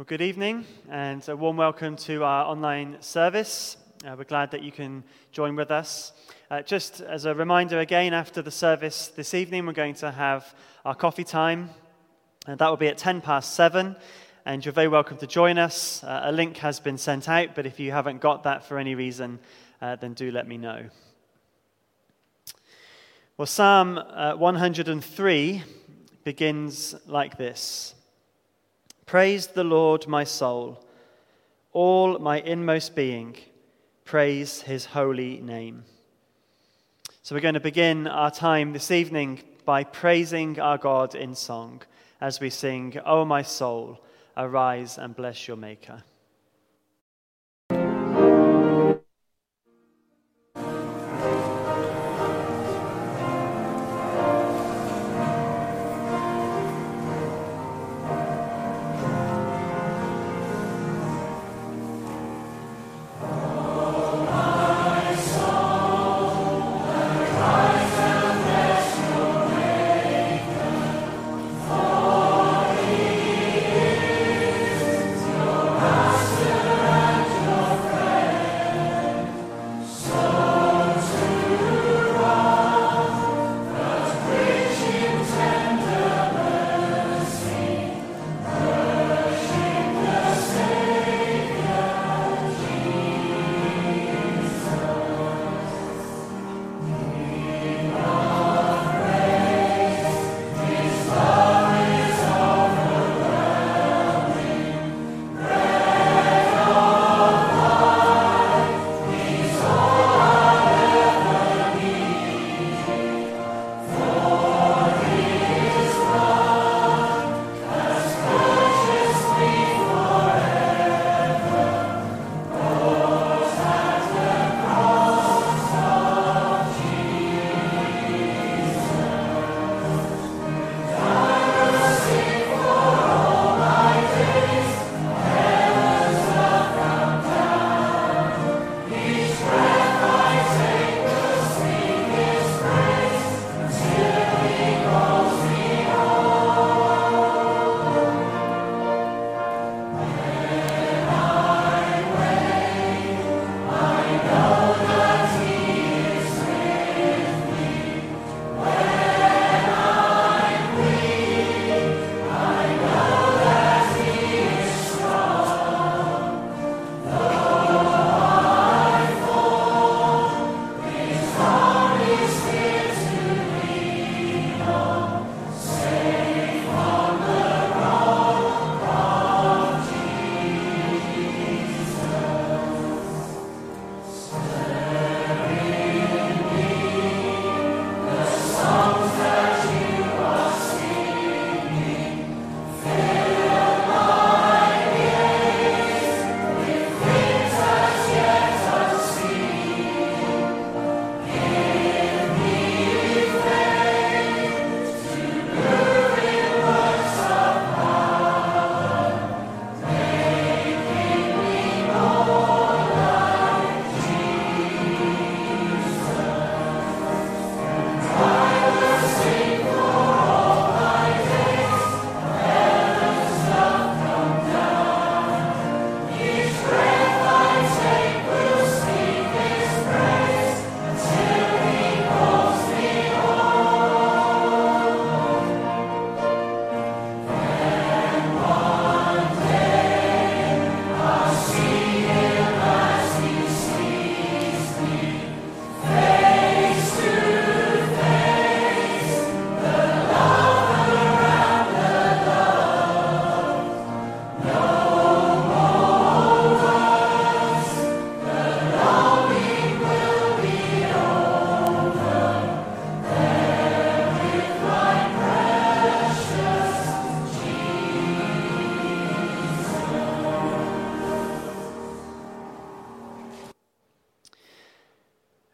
Well, good evening and a warm welcome to our online service. Uh, we're glad that you can join with us. Uh, just as a reminder, again, after the service this evening, we're going to have our coffee time, and that will be at 10 past 7. And you're very welcome to join us. Uh, a link has been sent out, but if you haven't got that for any reason, uh, then do let me know. Well, Psalm uh, 103 begins like this. Praise the Lord, my soul. All my inmost being, praise his holy name. So, we're going to begin our time this evening by praising our God in song as we sing, O my soul, arise and bless your Maker.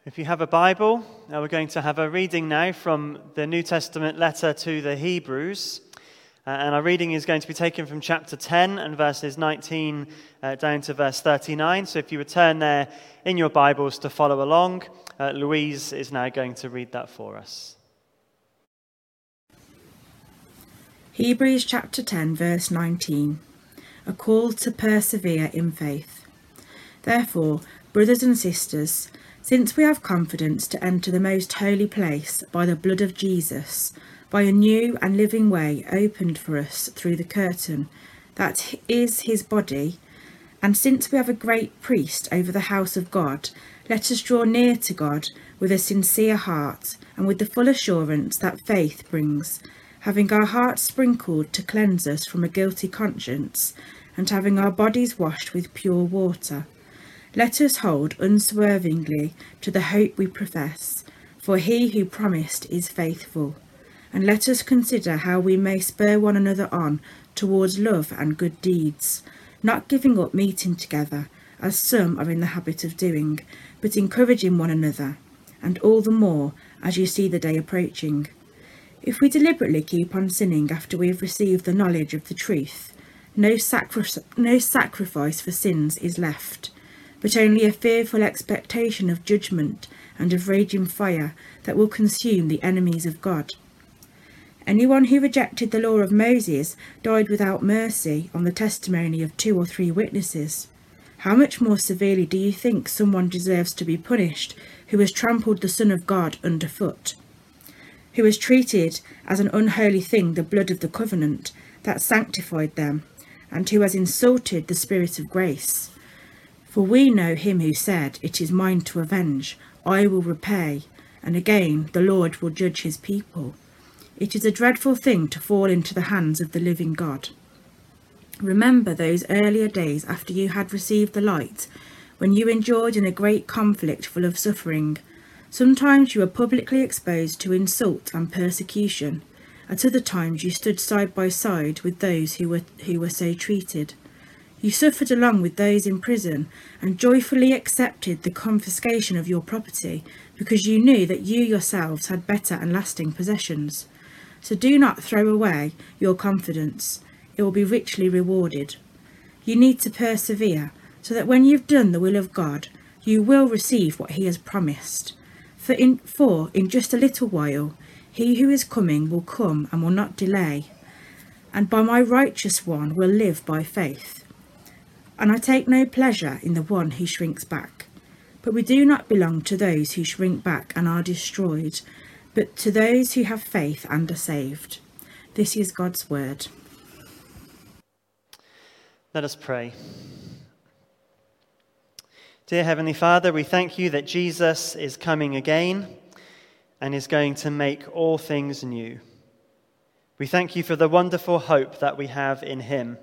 If you have a Bible, uh, we're going to have a reading now from the New Testament letter to the Hebrews. Uh, and our reading is going to be taken from chapter 10 and verses 19 uh, down to verse 39. So if you would turn there in your Bibles to follow along, uh, Louise is now going to read that for us. Hebrews chapter 10, verse 19. a call to persevere in faith. Therefore, brothers and sisters, since we have confidence to enter the most holy place by the blood of Jesus, by a new and living way opened for us through the curtain that is his body, and since we have a great priest over the house of God, let us draw near to God with a sincere heart and with the full assurance that faith brings, having our hearts sprinkled to cleanse us from a guilty conscience, and having our bodies washed with pure water. Let us hold unswervingly to the hope we profess, for he who promised is faithful. And let us consider how we may spur one another on towards love and good deeds, not giving up meeting together, as some are in the habit of doing, but encouraging one another, and all the more as you see the day approaching. If we deliberately keep on sinning after we have received the knowledge of the truth, no, sacri- no sacrifice for sins is left but only a fearful expectation of judgment and of raging fire that will consume the enemies of God. Anyone who rejected the law of Moses died without mercy on the testimony of two or three witnesses. How much more severely do you think someone deserves to be punished who has trampled the Son of God underfoot? Who has treated as an unholy thing the blood of the covenant that sanctified them, and who has insulted the Spirit of grace? For we know him who said, It is mine to avenge, I will repay, and again the Lord will judge his people. It is a dreadful thing to fall into the hands of the living God. Remember those earlier days after you had received the light, when you endured in a great conflict full of suffering. Sometimes you were publicly exposed to insult and persecution. At other times you stood side by side with those who were, who were so treated. You suffered along with those in prison and joyfully accepted the confiscation of your property because you knew that you yourselves had better and lasting possessions. So do not throw away your confidence, it will be richly rewarded. You need to persevere so that when you've done the will of God, you will receive what He has promised. For in, for in just a little while, He who is coming will come and will not delay, and by my righteous one will live by faith and I take no pleasure in the one who shrinks back. But we do not belong to those who shrink back and are destroyed, but to those who have faith and are saved. This is God's word. Let us pray. Dear Heavenly Father, we thank you that Jesus is coming again and is going to make all things new. We thank you for the wonderful hope that we have in him.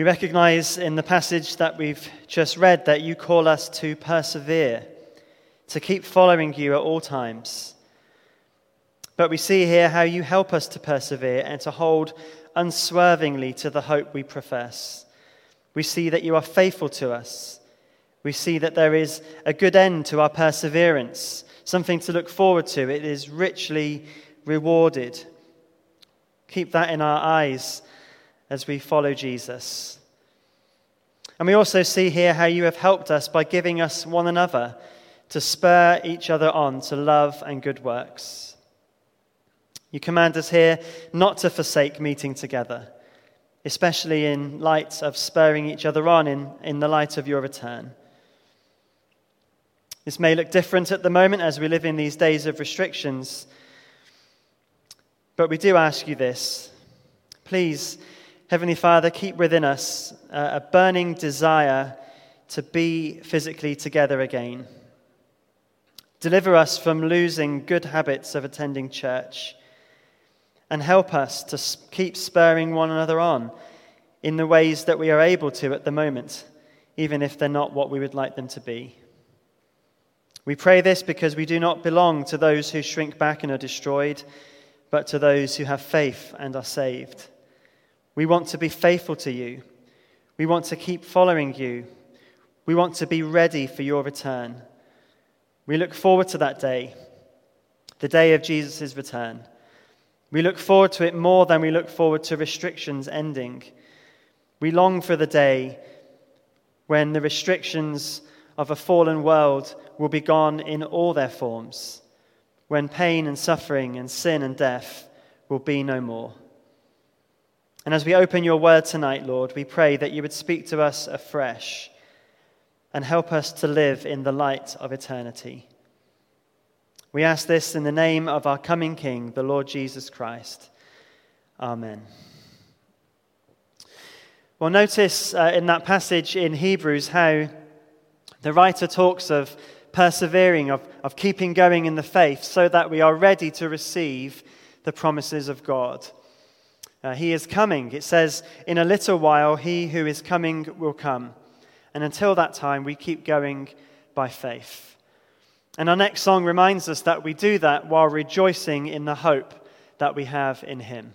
We recognize in the passage that we've just read that you call us to persevere, to keep following you at all times. But we see here how you help us to persevere and to hold unswervingly to the hope we profess. We see that you are faithful to us. We see that there is a good end to our perseverance, something to look forward to. It is richly rewarded. Keep that in our eyes as we follow Jesus. And we also see here how you have helped us by giving us one another to spur each other on to love and good works. You command us here not to forsake meeting together, especially in light of spurring each other on in, in the light of your return. This may look different at the moment as we live in these days of restrictions, but we do ask you this. Please Heavenly Father, keep within us a burning desire to be physically together again. Deliver us from losing good habits of attending church and help us to keep spurring one another on in the ways that we are able to at the moment, even if they're not what we would like them to be. We pray this because we do not belong to those who shrink back and are destroyed, but to those who have faith and are saved. We want to be faithful to you. We want to keep following you. We want to be ready for your return. We look forward to that day, the day of Jesus' return. We look forward to it more than we look forward to restrictions ending. We long for the day when the restrictions of a fallen world will be gone in all their forms, when pain and suffering and sin and death will be no more. And as we open your word tonight, Lord, we pray that you would speak to us afresh and help us to live in the light of eternity. We ask this in the name of our coming King, the Lord Jesus Christ. Amen. Well, notice uh, in that passage in Hebrews how the writer talks of persevering, of, of keeping going in the faith, so that we are ready to receive the promises of God. Uh, he is coming. It says, In a little while, he who is coming will come. And until that time, we keep going by faith. And our next song reminds us that we do that while rejoicing in the hope that we have in him.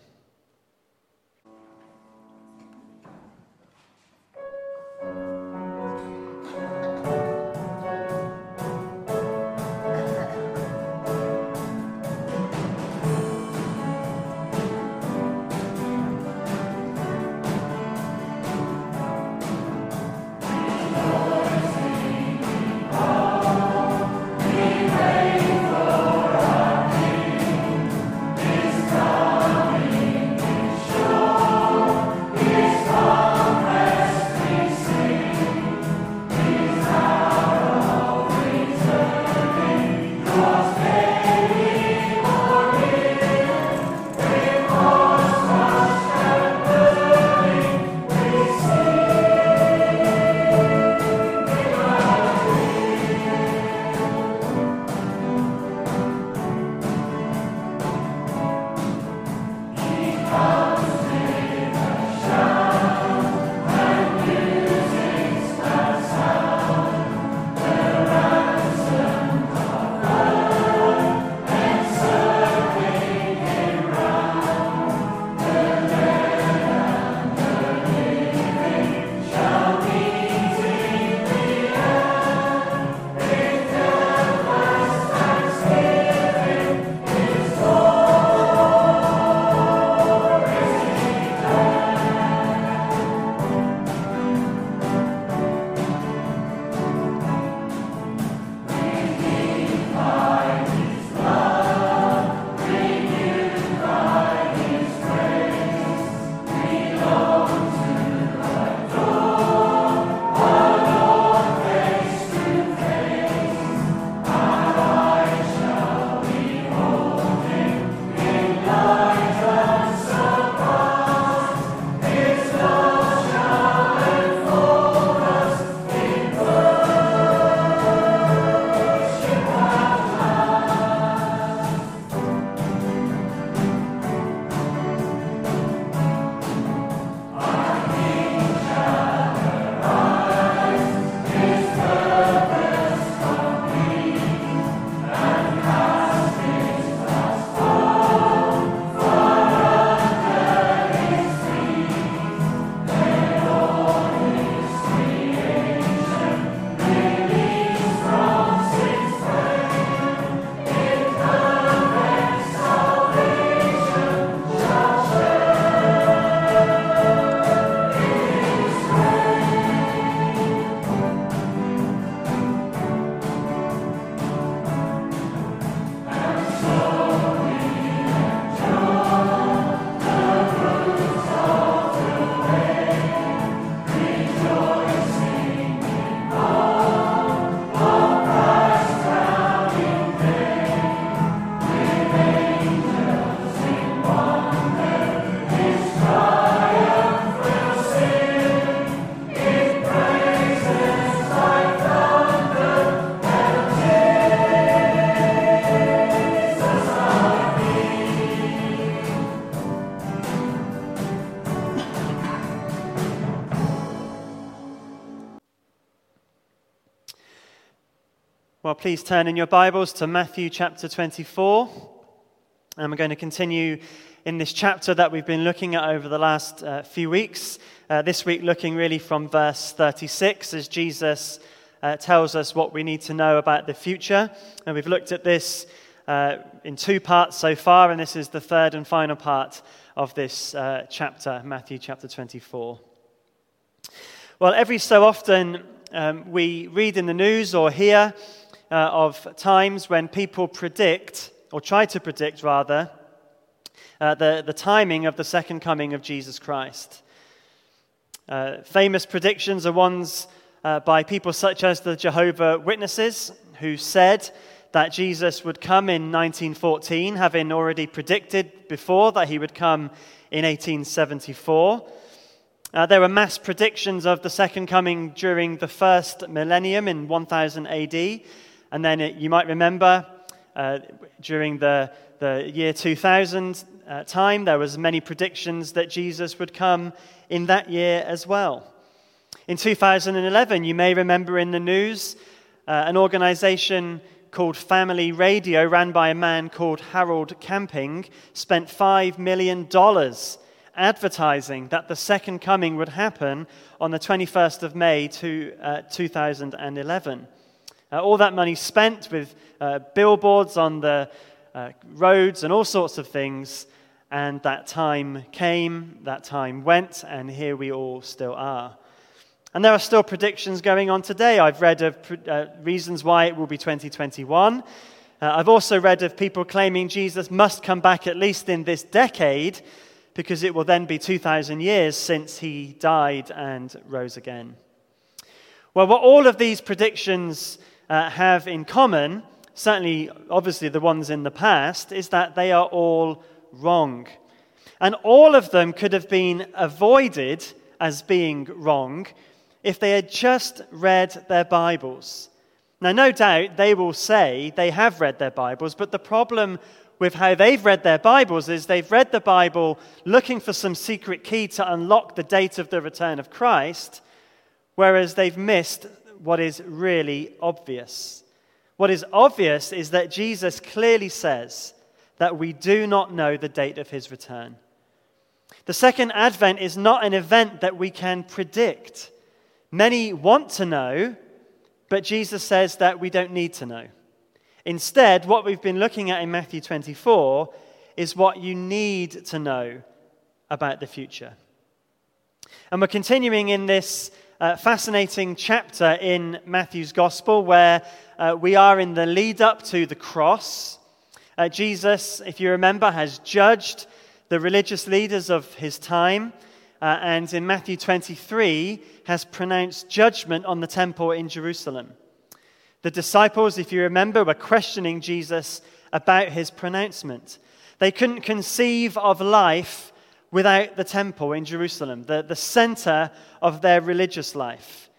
Please turn in your Bibles to Matthew chapter 24. And we're going to continue in this chapter that we've been looking at over the last uh, few weeks. Uh, this week, looking really from verse 36 as Jesus uh, tells us what we need to know about the future. And we've looked at this uh, in two parts so far, and this is the third and final part of this uh, chapter, Matthew chapter 24. Well, every so often, um, we read in the news or hear uh, of times when people predict, or try to predict rather, uh, the, the timing of the second coming of Jesus Christ. Uh, famous predictions are ones uh, by people such as the Jehovah Witnesses, who said that Jesus would come in 1914, having already predicted before that he would come in 1874. Uh, there were mass predictions of the second coming during the first millennium in 1000 AD. And then it, you might remember uh, during the, the year 2000 uh, time, there was many predictions that Jesus would come in that year as well. In 2011, you may remember in the news uh, an organization called Family Radio, ran by a man called Harold Camping, spent $5 million advertising that the second coming would happen on the 21st of May to, uh, 2011. Uh, all that money spent with uh, billboards on the uh, roads and all sorts of things, and that time came, that time went, and here we all still are. And there are still predictions going on today. I've read of uh, reasons why it will be 2021. Uh, I've also read of people claiming Jesus must come back at least in this decade because it will then be 2,000 years since he died and rose again. Well, what all of these predictions uh, have in common, certainly, obviously, the ones in the past, is that they are all wrong. And all of them could have been avoided as being wrong if they had just read their Bibles. Now, no doubt they will say they have read their Bibles, but the problem with how they've read their Bibles is they've read the Bible looking for some secret key to unlock the date of the return of Christ, whereas they've missed what is really obvious. What is obvious is that Jesus clearly says that we do not know the date of his return. The second advent is not an event that we can predict. Many want to know, but Jesus says that we don't need to know. Instead, what we've been looking at in Matthew 24 is what you need to know about the future. And we're continuing in this uh, fascinating chapter in Matthew's Gospel where uh, we are in the lead up to the cross. Uh, Jesus, if you remember, has judged the religious leaders of his time. Uh, and in Matthew 23, has pronounced judgment on the temple in Jerusalem. The disciples, if you remember, were questioning Jesus about his pronouncement. They couldn't conceive of life without the temple in Jerusalem, the, the center of their religious life.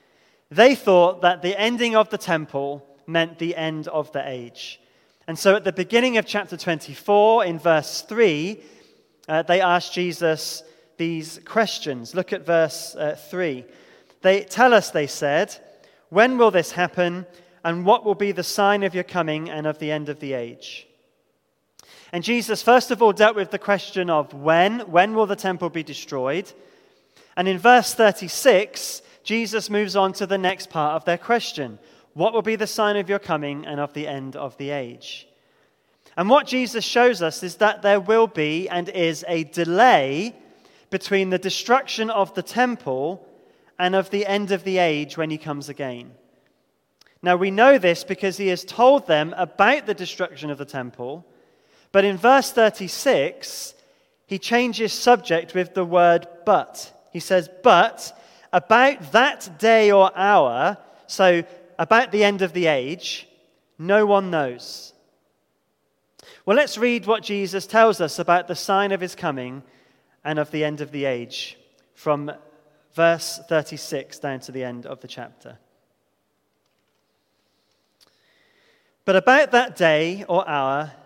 They thought that the ending of the temple meant the end of the age. And so at the beginning of chapter 24, in verse 3, uh, they asked Jesus these questions. Look at verse uh, 3. They tell us, they said, when will this happen? And what will be the sign of your coming and of the end of the age? And Jesus, first of all, dealt with the question of when. When will the temple be destroyed? And in verse 36, Jesus moves on to the next part of their question What will be the sign of your coming and of the end of the age? And what Jesus shows us is that there will be and is a delay between the destruction of the temple and of the end of the age when he comes again. Now we know this because he has told them about the destruction of the temple, but in verse 36, he changes subject with the word but. He says, But about that day or hour, so about the end of the age, no one knows. Well, let's read what Jesus tells us about the sign of his coming and of the end of the age from verse 36 down to the end of the chapter. But about that day or hour,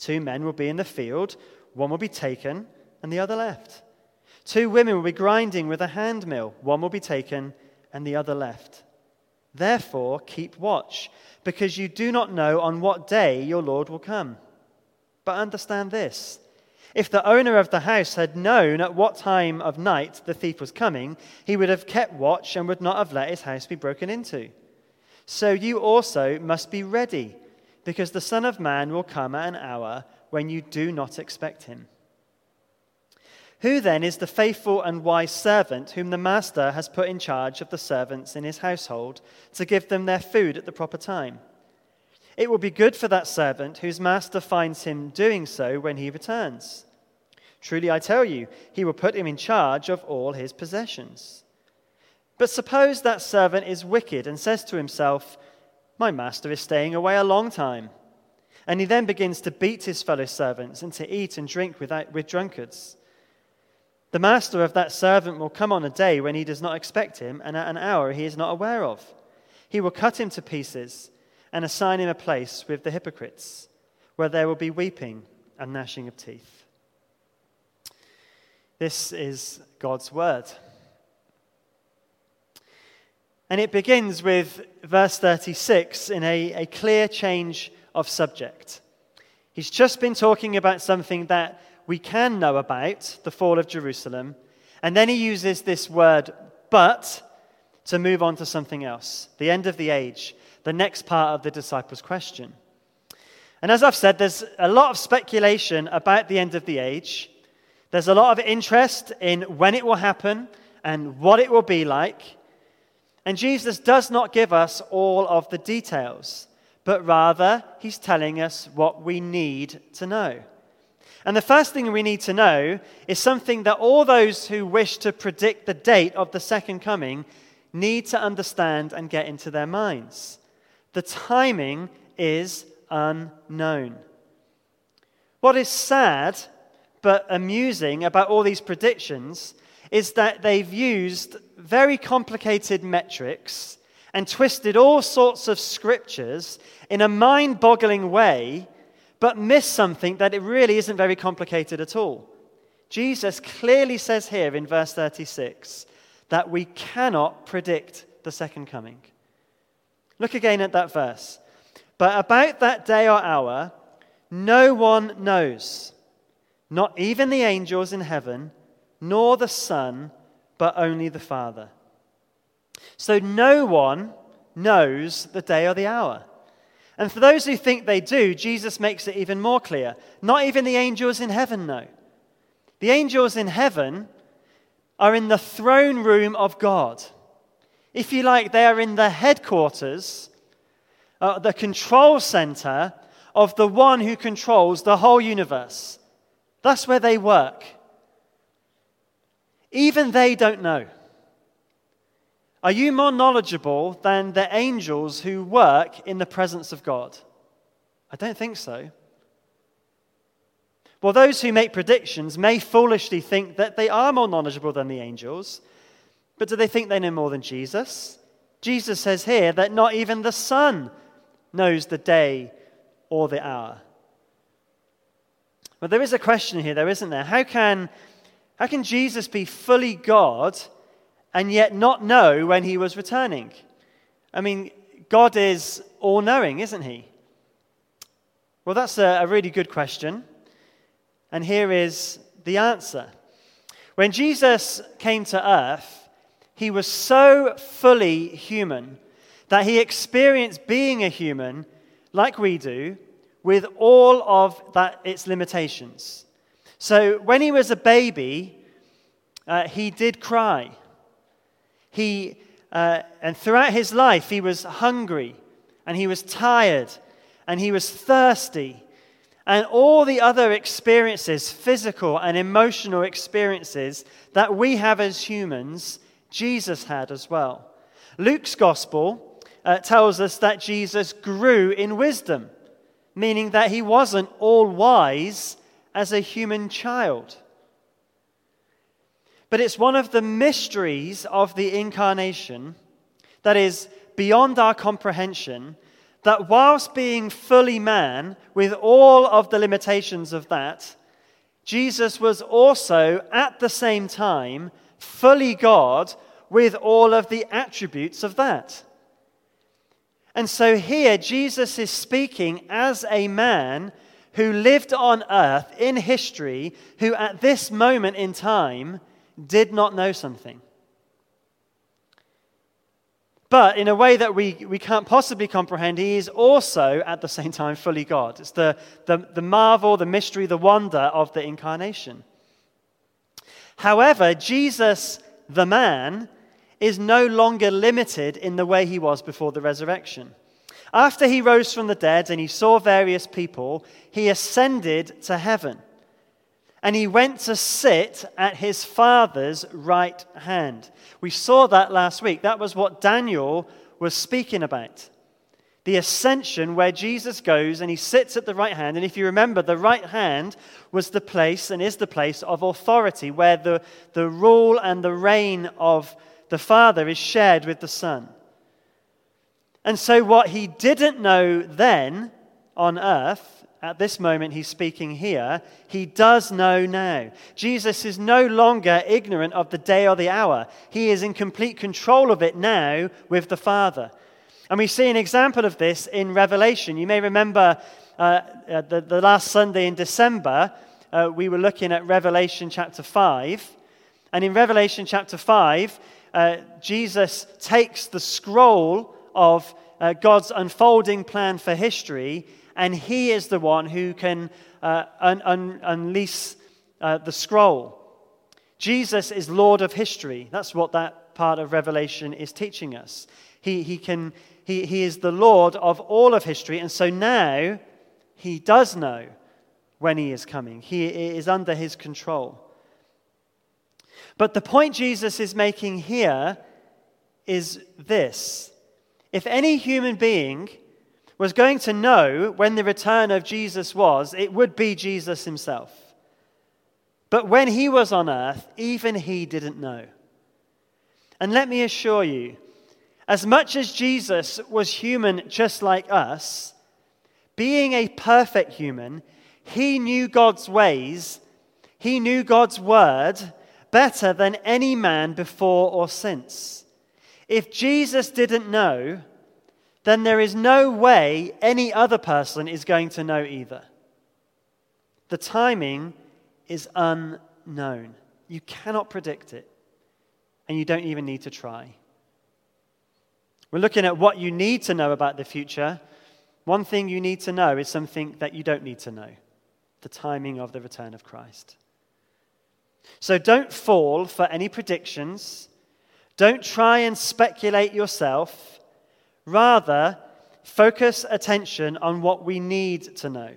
Two men will be in the field, one will be taken and the other left. Two women will be grinding with a hand mill, one will be taken and the other left. Therefore, keep watch, because you do not know on what day your Lord will come. But understand this If the owner of the house had known at what time of night the thief was coming, he would have kept watch and would not have let his house be broken into. So you also must be ready, because the Son of Man will come at an hour when you do not expect him. Who then is the faithful and wise servant whom the master has put in charge of the servants in his household to give them their food at the proper time? It will be good for that servant whose master finds him doing so when he returns. Truly, I tell you, he will put him in charge of all his possessions. But suppose that servant is wicked and says to himself, My master is staying away a long time. And he then begins to beat his fellow servants and to eat and drink with, with drunkards. The master of that servant will come on a day when he does not expect him and at an hour he is not aware of. He will cut him to pieces and assign him a place with the hypocrites, where there will be weeping and gnashing of teeth. This is God's word. And it begins with verse 36 in a, a clear change of subject. He's just been talking about something that we can know about, the fall of Jerusalem, and then he uses this word, but, to move on to something else the end of the age, the next part of the disciples' question. And as I've said, there's a lot of speculation about the end of the age. There's a lot of interest in when it will happen and what it will be like. And Jesus does not give us all of the details, but rather, he's telling us what we need to know. And the first thing we need to know is something that all those who wish to predict the date of the second coming need to understand and get into their minds. The timing is unknown. What is sad but amusing about all these predictions is that they've used very complicated metrics and twisted all sorts of scriptures in a mind boggling way, but missed something that it really isn't very complicated at all. Jesus clearly says here in verse 36 that we cannot predict the second coming. Look again at that verse. But about that day or hour, no one knows, not even the angels in heaven, nor the Son, but only the Father. So no one knows the day or the hour. And for those who think they do, Jesus makes it even more clear. Not even the angels in heaven know. The angels in heaven are in the throne room of God. If you like, they are in the headquarters, uh, the control center of the one who controls the whole universe. That's where they work. Even they don't know. Are you more knowledgeable than the angels who work in the presence of God? I don't think so. Well, those who make predictions may foolishly think that they are more knowledgeable than the angels, but do they think they know more than Jesus? Jesus says here that not even the Son knows the day or the hour. Well, there is a question here, though, isn't there? How can, how can Jesus be fully God and yet not know when he was returning? I mean, God is all knowing, isn't he? Well, that's a, a really good question. And here is the answer. When Jesus came to earth, he was so fully human that he experienced being a human like we do with all of that its limitations. So when he was a baby, uh, he did cry. He, uh, and throughout his life, he was hungry and he was tired and he was thirsty. And all the other experiences, physical and emotional experiences that we have as humans, Jesus had as well. Luke's gospel uh, tells us that Jesus grew in wisdom, meaning that he wasn't all wise as a human child. But it's one of the mysteries of the incarnation that is beyond our comprehension that whilst being fully man, with all of the limitations of that, Jesus was also at the same time fully God with all of the attributes of that. And so here, Jesus is speaking as a man who lived on earth in history who at this moment in time did not know something. But in a way that we, we can't possibly comprehend, he is also at the same time fully God. It's the, the, the marvel, the mystery, the wonder of the incarnation. However, Jesus, the man, is no longer limited in the way he was before the resurrection. After he rose from the dead and he saw various people, he ascended to heaven. And he went to sit at his Father's right hand. We saw that last week. That was what Daniel was speaking about. The ascension where Jesus goes and he sits at the right hand. And if you remember, the right hand was the place and is the place of authority where the, the rule and the reign of the Father is shared with the Son. And so, what he didn't know then on earth, at this moment he's speaking here, he does know now. Jesus is no longer ignorant of the day or the hour. He is in complete control of it now with the Father. And we see an example of this in Revelation. You may remember uh, uh, the, the, last Sunday in December, uh, we were looking at Revelation chapter 5. And in Revelation chapter 5, uh, Jesus takes the scroll of uh, God's unfolding plan for history and he is the one who can uh, un- un- unleash uh, the scroll. Jesus is Lord of history. That's what that part of Revelation is teaching us. He, he, can, he, he is the Lord of all of history, and so now he does know when he is coming, he is under his control. But the point Jesus is making here is this if any human being was going to know when the return of Jesus was, it would be Jesus himself. But when he was on earth, even he didn't know. And let me assure you, as much as Jesus was human just like us, being a perfect human, he knew God's ways, he knew God's word better than any man before or since. If Jesus didn't know, then there is no way any other person is going to know either. The timing is unknown. You cannot predict it, and you don't even need to try. We're looking at what you need to know about the future. One thing you need to know is something that you don't need to know the timing of the return of Christ. So don't fall for any predictions. Don't try and speculate yourself. Rather, focus attention on what we need to know.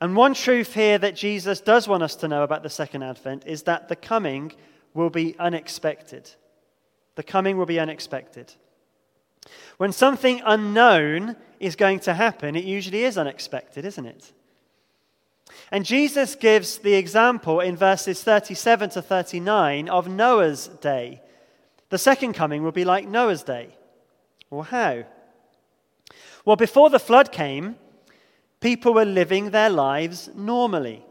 And one truth here that Jesus does want us to know about the second advent is that the coming will be unexpected. The coming will be unexpected. When something unknown is going to happen, it usually is unexpected, isn't it? And Jesus gives the example in verses 37 to 39 of Noah's day. The second coming will be like Noah's day. Well, how? Well, before the flood came, people were living their lives normally.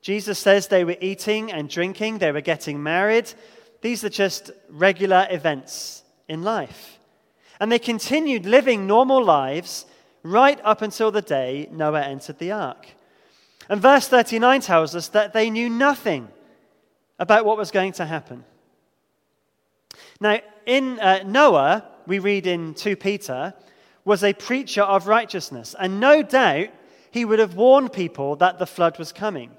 Jesus says they were eating and drinking, they were getting married. These are just regular events in life. And they continued living normal lives right up until the day Noah entered the ark. And verse 39 tells us that they knew nothing about what was going to happen. Now, in uh, Noah, we read in 2 Peter, was a preacher of righteousness. And no doubt he would have warned people that the flood was coming.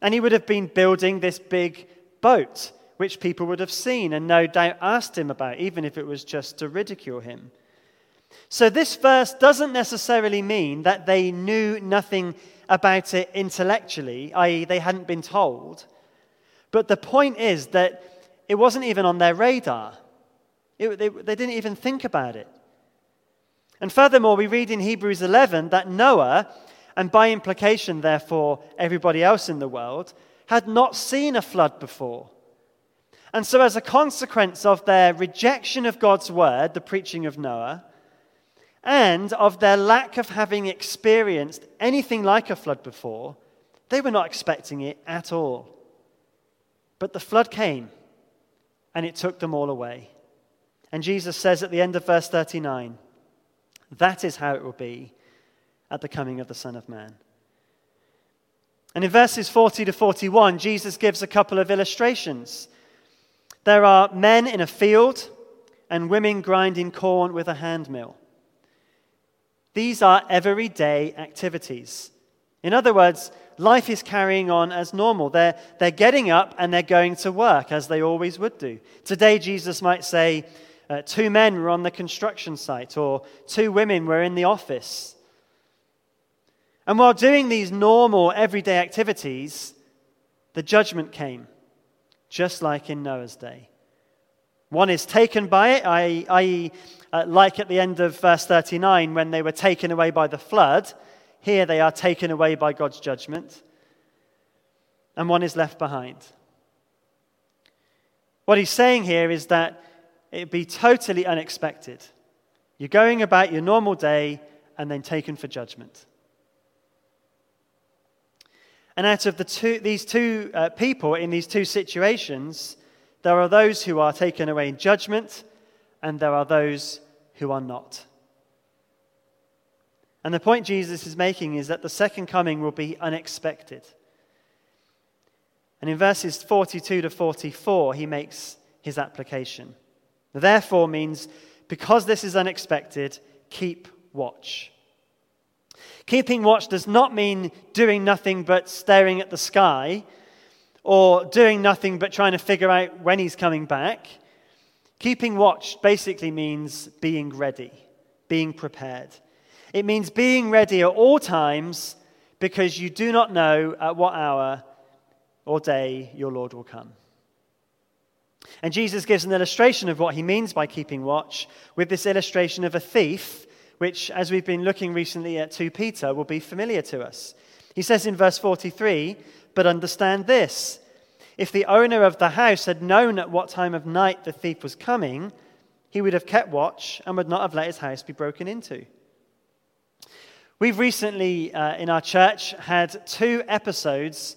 And he would have been building this big boat, which people would have seen and no doubt asked him about, even if it was just to ridicule him. So, this verse doesn't necessarily mean that they knew nothing about it intellectually, i.e., they hadn't been told. But the point is that it wasn't even on their radar. It, they, they didn't even think about it. And furthermore, we read in Hebrews 11 that Noah, and by implication, therefore, everybody else in the world, had not seen a flood before. And so, as a consequence of their rejection of God's word, the preaching of Noah, and of their lack of having experienced anything like a flood before, they were not expecting it at all. But the flood came, and it took them all away. And Jesus says at the end of verse 39, that is how it will be at the coming of the Son of Man. And in verses 40 to 41, Jesus gives a couple of illustrations. There are men in a field and women grinding corn with a hand mill. These are everyday activities. In other words, life is carrying on as normal. They're, they're getting up and they're going to work as they always would do. Today, Jesus might say, uh, two men were on the construction site, or two women were in the office. And while doing these normal, everyday activities, the judgment came, just like in Noah's day. One is taken by it, i.e., uh, like at the end of verse 39 when they were taken away by the flood. Here they are taken away by God's judgment. And one is left behind. What he's saying here is that it'd be totally unexpected. You're going about your normal day and then taken for judgment. And out of the two, these two uh, people in these two situations, there are those who are taken away in judgment, and there are those who are not. And the point Jesus is making is that the second coming will be unexpected. And in verses 42 to 44, he makes his application. Therefore means, because this is unexpected, keep watch. Keeping watch does not mean doing nothing but staring at the sky or doing nothing but trying to figure out when he's coming back. Keeping watch basically means being ready, being prepared. It means being ready at all times because you do not know at what hour or day your Lord will come. And Jesus gives an illustration of what he means by keeping watch with this illustration of a thief which, as we've been looking recently at 2 Peter, will be familiar to us. He says in verse 43 But understand this if the owner of the house had known at what time of night the thief was coming, he would have kept watch and would not have let his house be broken into. We've recently, uh, in our church, had two episodes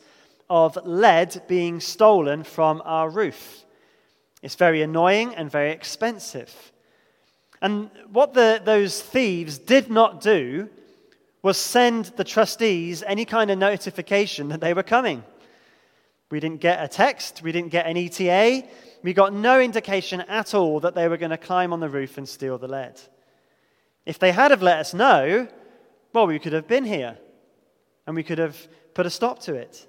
of lead being stolen from our roof. It's very annoying and very expensive. And what the, those thieves did not do was send the trustees any kind of notification that they were coming. We didn't get a text, we didn't get an ETA, we got no indication at all that they were going to climb on the roof and steal the lead. If they had have let us know, well, we could have been here and we could have put a stop to it.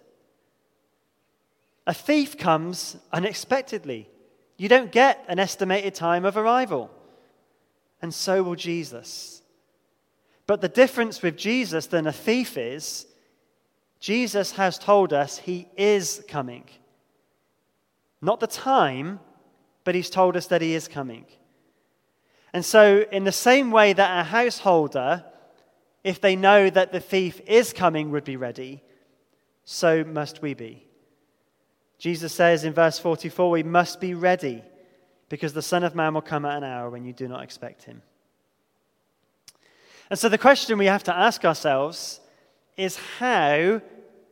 A thief comes unexpectedly. You don't get an estimated time of arrival and so will Jesus. But the difference with Jesus than a thief is Jesus has told us he is coming. Not the time, but he's told us that he is coming. And so, in the same way that a householder, if they know that the thief is coming, would be ready, so must we be. Jesus says in verse 44 we must be ready because the Son of Man will come at an hour when you do not expect him. And so the question we have to ask ourselves is how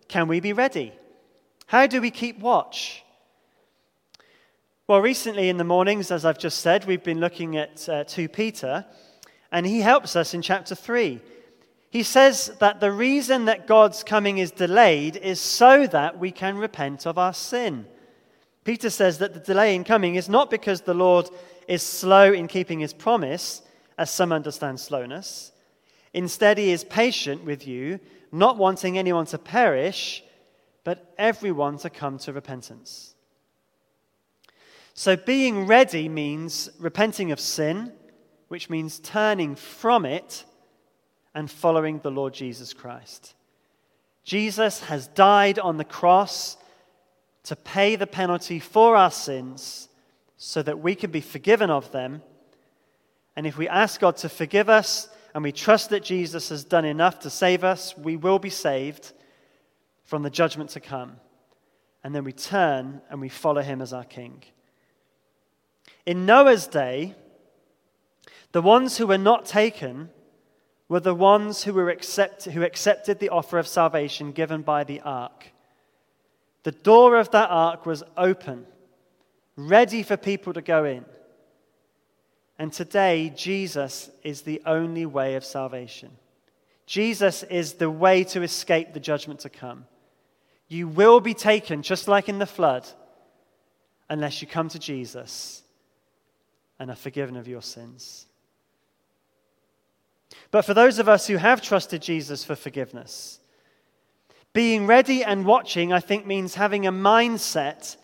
can we be ready? How do we keep watch? Well, recently in the mornings, as I've just said, we've been looking at uh, 2 Peter, and he helps us in chapter 3. He says that the reason that God's coming is delayed is so that we can repent of our sin. Peter says that the delay in coming is not because the Lord is slow in keeping his promise, as some understand slowness. Instead, he is patient with you, not wanting anyone to perish, but everyone to come to repentance. So, being ready means repenting of sin, which means turning from it and following the Lord Jesus Christ. Jesus has died on the cross to pay the penalty for our sins so that we can be forgiven of them. And if we ask God to forgive us and we trust that Jesus has done enough to save us, we will be saved from the judgment to come. And then we turn and we follow him as our king. In Noah's day, the ones who were not taken were the ones who, were accept, who accepted the offer of salvation given by the ark. The door of that ark was open, ready for people to go in. And today, Jesus is the only way of salvation. Jesus is the way to escape the judgment to come. You will be taken, just like in the flood, unless you come to Jesus and are forgiven of your sins. But for those of us who have trusted Jesus for forgiveness, being ready and watching, I think, means having a mindset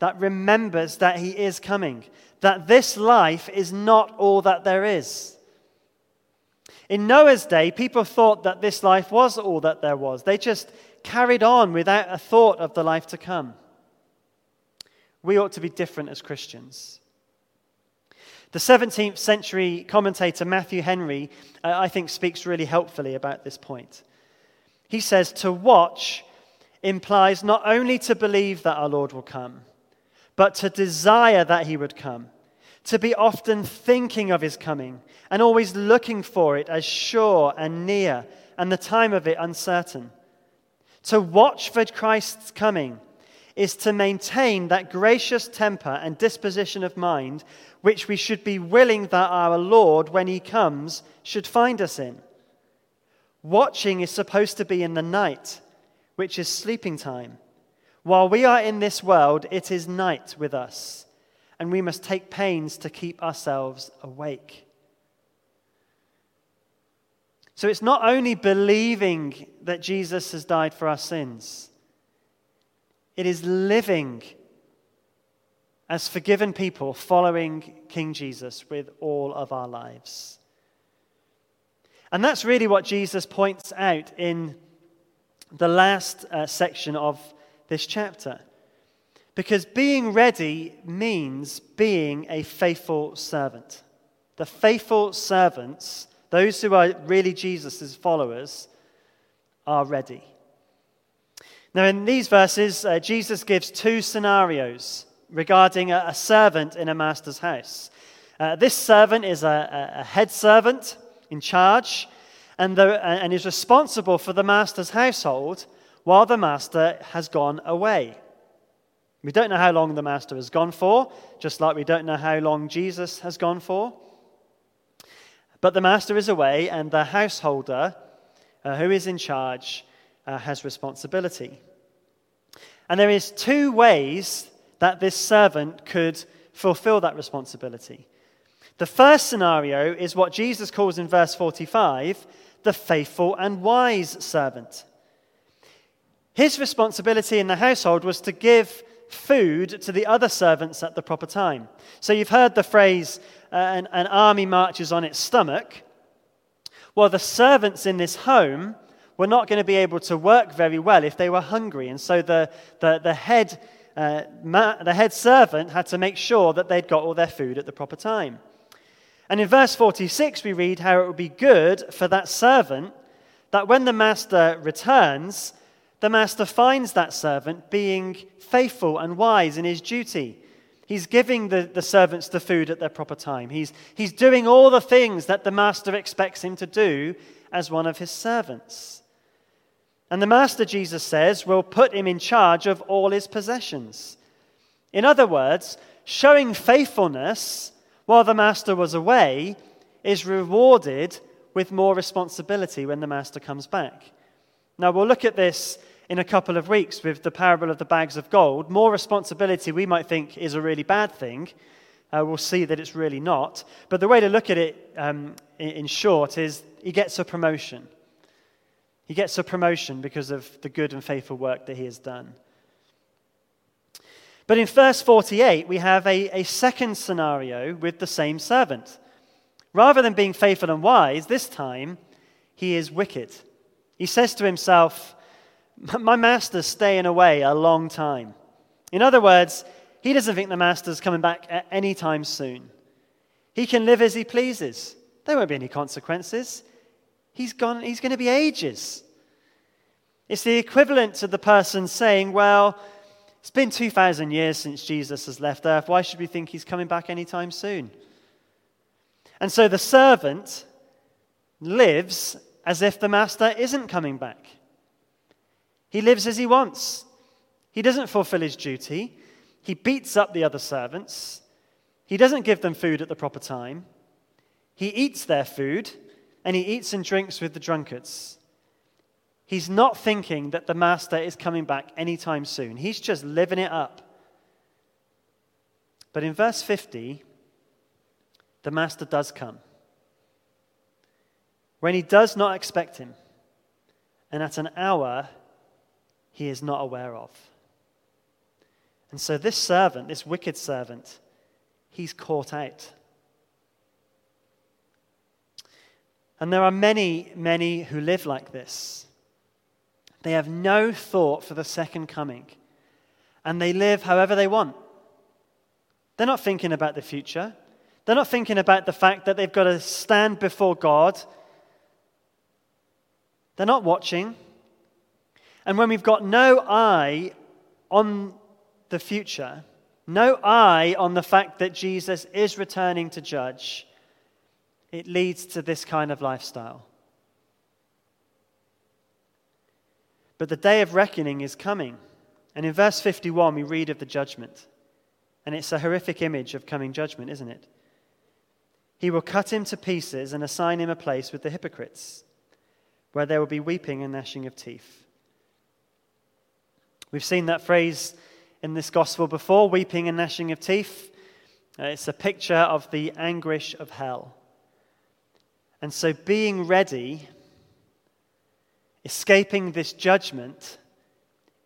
that remembers that He is coming, that this life is not all that there is. In Noah's day, people thought that this life was all that there was. They just carried on without a thought of the life to come. We ought to be different as Christians. The 17th century commentator Matthew Henry, uh, I think, speaks really helpfully about this point. He says, To watch implies not only to believe that our Lord will come, but to desire that he would come, to be often thinking of his coming and always looking for it as sure and near, and the time of it uncertain. To watch for Christ's coming is to maintain that gracious temper and disposition of mind which we should be willing that our Lord, when he comes, should find us in. Watching is supposed to be in the night, which is sleeping time. While we are in this world, it is night with us, and we must take pains to keep ourselves awake. So it's not only believing that Jesus has died for our sins, it is living as forgiven people following King Jesus with all of our lives. And that's really what Jesus points out in the last uh, section of this chapter. Because being ready means being a faithful servant. The faithful servants, those who are really Jesus' followers, are ready. Now, in these verses, uh, Jesus gives two scenarios regarding a, a, servant in a master's house. Uh, this servant is a, a, head servant in charge and, the, and is responsible for the master's household while the master has gone away. We don't know how long the master has gone for, just like we don't know how long Jesus has gone for. But the master is away, and the householder uh, who is in charge uh, has responsibility. And there is two ways that this servant could fulfill that responsibility. The first scenario is what Jesus calls in verse 45 the faithful and wise servant. His responsibility in the household was to give food to the other servants at the proper time. So you've heard the phrase, uh, an, an army marches on its stomach. Well, the servants in this home were not going to be able to work very well if they were hungry. And so the, the, the, head, uh, ma- the head servant had to make sure that they'd got all their food at the proper time. And in verse 46, we read how it would be good for that servant that when the master returns, the master finds that servant being faithful and wise in his duty. He's giving the, the servants the food at their proper time. He's, he's doing all the things that the master expects him to do as one of his servants. And the master, Jesus says, will put him in charge of all his possessions. In other words, showing faithfulness while the master was away is rewarded with more responsibility when the master comes back. Now, we'll look at this in a couple of weeks with the parable of the bags of gold. More responsibility, we might think, is a really bad thing. Uh, we'll see that it's really not. But the way to look at it um, in, in short is he gets a promotion. He gets a promotion because of the good and faithful work that he has done. But in verse 48, we have a, a second scenario with the same servant. Rather than being faithful and wise, this time he is wicked. He says to himself, my master's staying away a long time. In other words, he doesn't think the master's coming back at any time soon. He can live as he pleases. There won't be any consequences. He's, gone, he's going to be ages. It's the equivalent to the person saying, Well, it's been 2,000 years since Jesus has left earth. Why should we think he's coming back anytime soon? And so the servant lives as if the master isn't coming back. He lives as he wants. He doesn't fulfill his duty. He beats up the other servants. He doesn't give them food at the proper time. He eats their food, and he eats and drinks with the drunkards. He's not thinking that the master is coming back anytime soon. He's just living it up. But in verse 50, the master does come. When he does not expect him, and at an hour he is not aware of. And so this servant, this wicked servant, he's caught out. And there are many, many who live like this. They have no thought for the second coming, and they live however they want. They're not thinking about the future. They're not thinking about the fact that they've got to stand before God. They're not watching. And when we've got no eye on the future, no eye on the fact that Jesus is returning to judge, it leads to this kind of lifestyle. But the day of reckoning is coming. And in verse 51, we read of the judgment. And it's a horrific image of coming judgment, isn't it? He will cut him to pieces and assign him a place with the hypocrites, where there will be weeping and gnashing of teeth. We've seen that phrase in this gospel before weeping and gnashing of teeth. Uh, it's a picture of the anguish of hell. And so, being ready, escaping this judgment,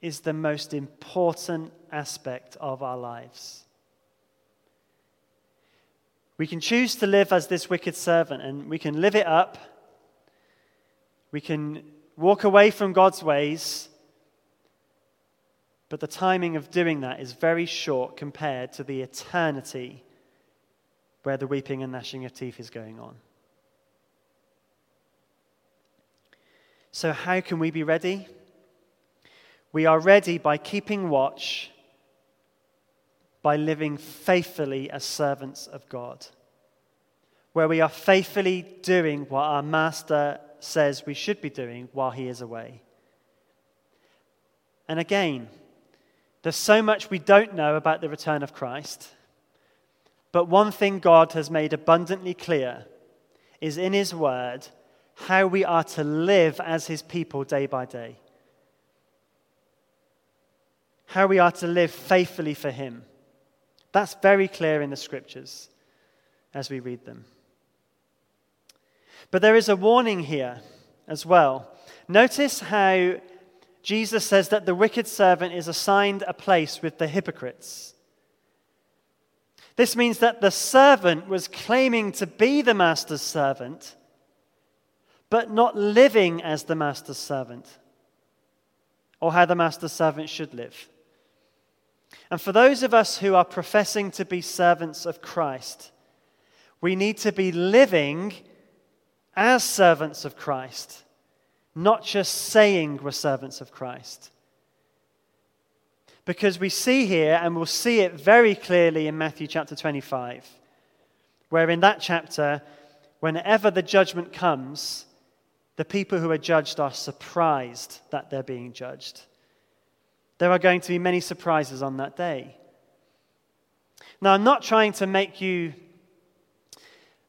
is the most important aspect of our lives. We can choose to live as this wicked servant and we can live it up. We can walk away from God's ways. But the timing of doing that is very short compared to the eternity where the weeping and gnashing of teeth is going on. So, how can we be ready? We are ready by keeping watch by living faithfully as servants of God, where we are faithfully doing what our Master says we should be doing while he is away. And again, there's so much we don't know about the return of Christ, but one thing God has made abundantly clear is in his word how we are to live as his people day by day. How we are to live faithfully for him. That's very clear in the scriptures as we read them. But there is a warning here as well. Notice how Jesus says that the wicked servant is assigned a place with the hypocrites. This means that the servant was claiming to be the master's servant, but not living as the master's servant, or how the master's servant should live. And for those of us who are professing to be servants of Christ, we need to be living as servants of Christ, not just saying we're servants of Christ. Because we see here, and we'll see it very clearly in Matthew chapter 25, where in that chapter, whenever the judgment comes, the people who are judged are surprised that they're being judged. There are going to be many surprises on that day. Now, I'm not trying to make you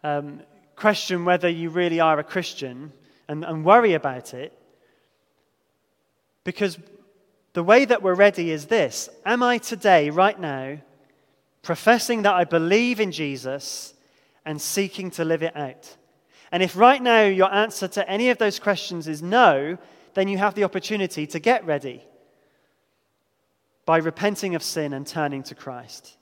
um, question whether you really are a Christian and, and worry about it, because the way that we're ready is this Am I today, right now, professing that I believe in Jesus and seeking to live it out? And if right now your answer to any of those questions is no, then you have the opportunity to get ready by repenting of sin and turning to Christ.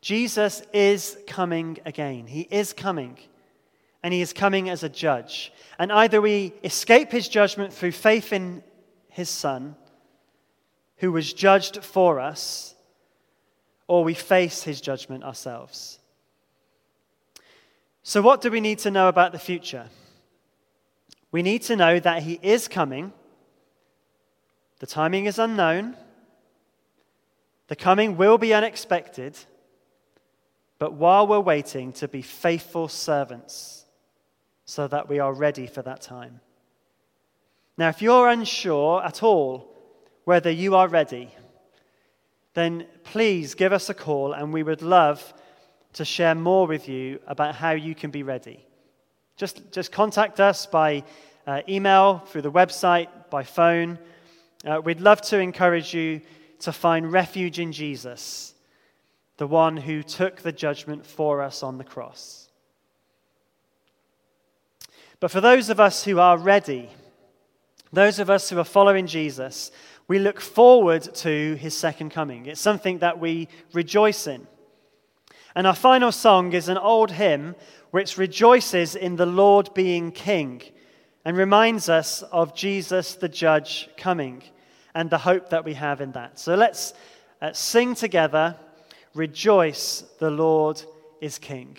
Jesus is coming again. He is coming. And he is coming as a judge. And either we escape his judgment through faith in his Son, who was judged for us, or we face his judgment ourselves. So, what do we need to know about the future? We need to know that he is coming the timing is unknown. The coming will be unexpected. But while we're waiting, to be faithful servants so that we are ready for that time. Now, if you're unsure at all whether you are ready, then please give us a call and we would love to share more with you about how you can be ready. Just, just contact us by uh, email, through the website, by phone. Uh, we'd love to encourage you to find refuge in Jesus, the one who took the judgment for us on the cross. But for those of us who are ready, those of us who are following Jesus, we look forward to his second coming. It's something that we rejoice in. And our final song is an old hymn which rejoices in the Lord being king and reminds us of Jesus the judge coming and the hope that we have in that. So let's uh, sing together Rejoice, the Lord is King.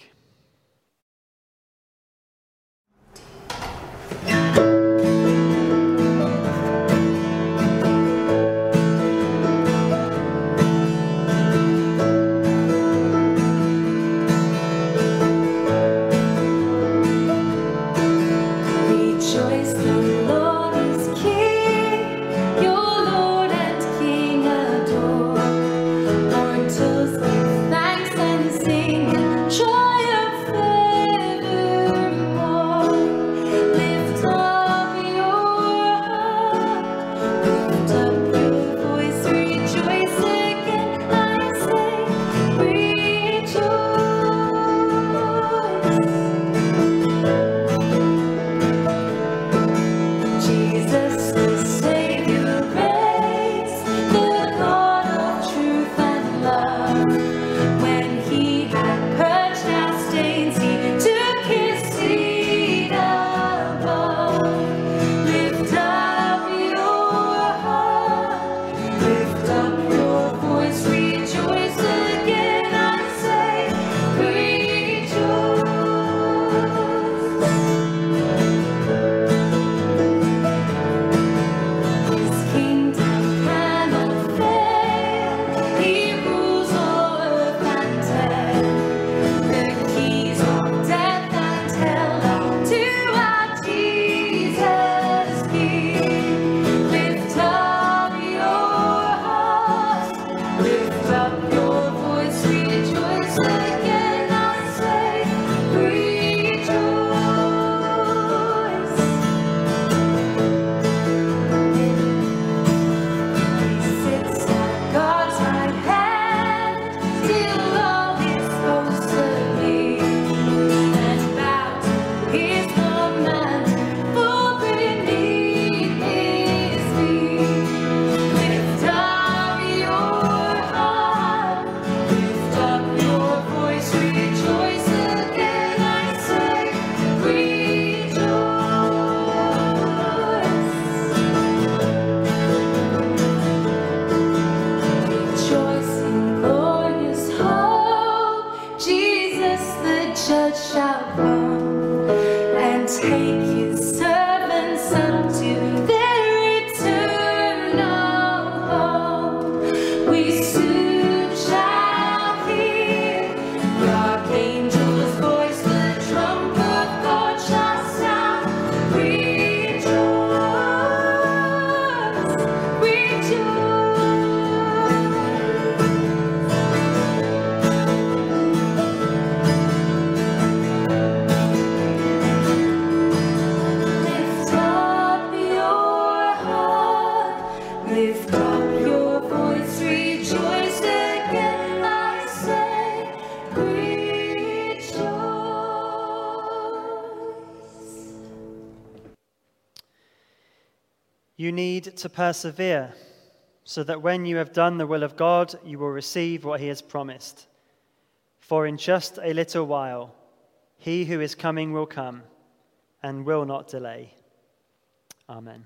You need to persevere so that when you have done the will of God, you will receive what he has promised. For in just a little while, he who is coming will come and will not delay. Amen.